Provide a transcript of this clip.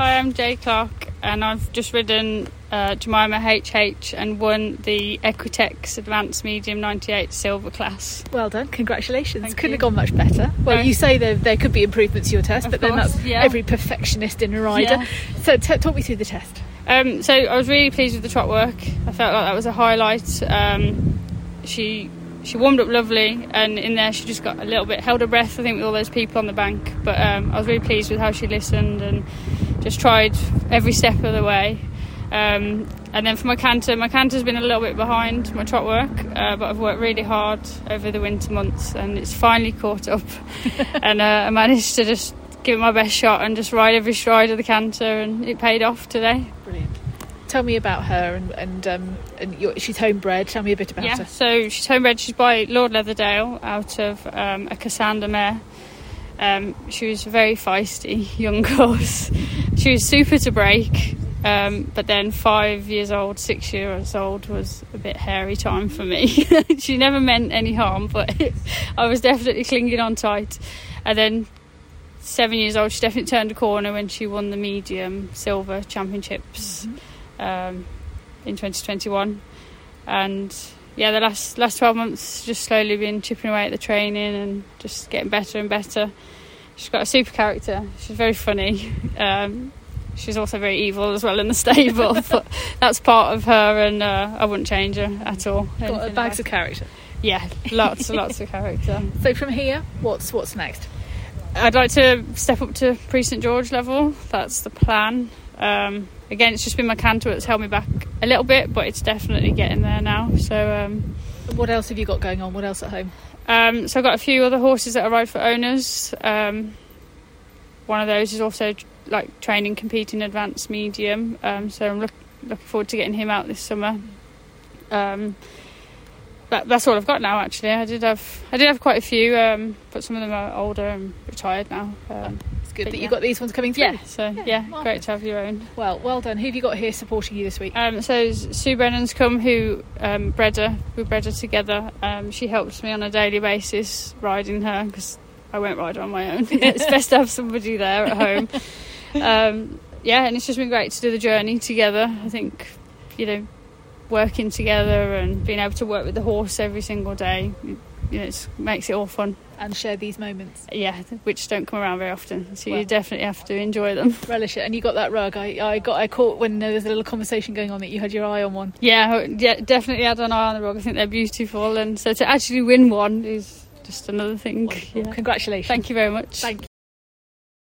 Hi, I'm Jade Clark, and I've just ridden uh, Jemimah HH and won the Equitex Advanced Medium 98 Silver class. Well done, congratulations. Thank Couldn't you. have gone much better. Well, No. you say there, there could be improvements to your test, Of but then that's yeah. every perfectionist in a rider. Yeah. So t- talk me through the test. Um, so I was really pleased with the trot work. I felt like that was a highlight. Um, she she warmed up lovely, and in there she just got a little bit held her breath. I think with all those people on the bank, but um, I was really pleased with how she listened and just tried every step of the way. Um, and then for my canter, my canter's been a little bit behind my trot work, uh, but I've worked really hard over the winter months, and it's finally caught up. and uh, I managed to just give it my best shot and just ride every stride of the canter, and it paid off today. Brilliant. Tell me about her and and, um, and your, she's homebred. Tell me a bit about Yeah, her. so she's homebred. She's by Lord Leatherdale out of um, a Cassander mare. Um, she was a very feisty young horse. she was super to break, um, but then five years old, six years old was a bit hairy time for me. she never meant any harm, but I was definitely clinging on tight. And then seven years old, she definitely turned a corner when she won the medium silver championships um, in 2021 and yeah, the last last twelve months just slowly been chipping away at the training and just getting better and better. She's got a super character. She's very funny. Um, she's also very evil as well in the stable, but that's part of her, and uh, I wouldn't change her at all. Got bags of character. yeah, lots and lots of character. So from here, what's what's next? I'd like to step up to Prix St George level. That's the plan. Um, again, it's just been my canter that's held me back a little bit, but it's definitely getting there now. So. Um, What else have you got going on? What else at home? Um, so I've got a few other horses that I ride for owners. Um, one of those is also like training, competing advanced medium. Um, so I'm look, looking forward to getting him out this summer. Um, that, that's all I've got now. Actually, I did have I did have quite a few, um, but some of them are older and retired now. Good But that yeah. you've got these ones coming through. yeah, so Yeah, yeah, great to have your own. Well, well done. Who have you got here supporting you this week? Um, so Sue Brennan's come, who um, bred her. We bred her together. Um, she helps me on a daily basis riding her because I won't ride on my own. it's best to have somebody there at home. Um, yeah, and it's just been great to do the journey together. I think, you know, working together and being able to work with the horse every single day, you know, it makes it all fun. And share these moments. Yeah, which don't come around very often. So Well. you definitely have to enjoy them. Relish it. And you got that rug. I, I got I caught when there was a little conversation going on that you had your eye on one. Yeah, yeah, definitely had an eye on the rug. I think they're beautiful, and so to actually win one is just another thing. Yeah. Congratulations. Thank you very much. Thank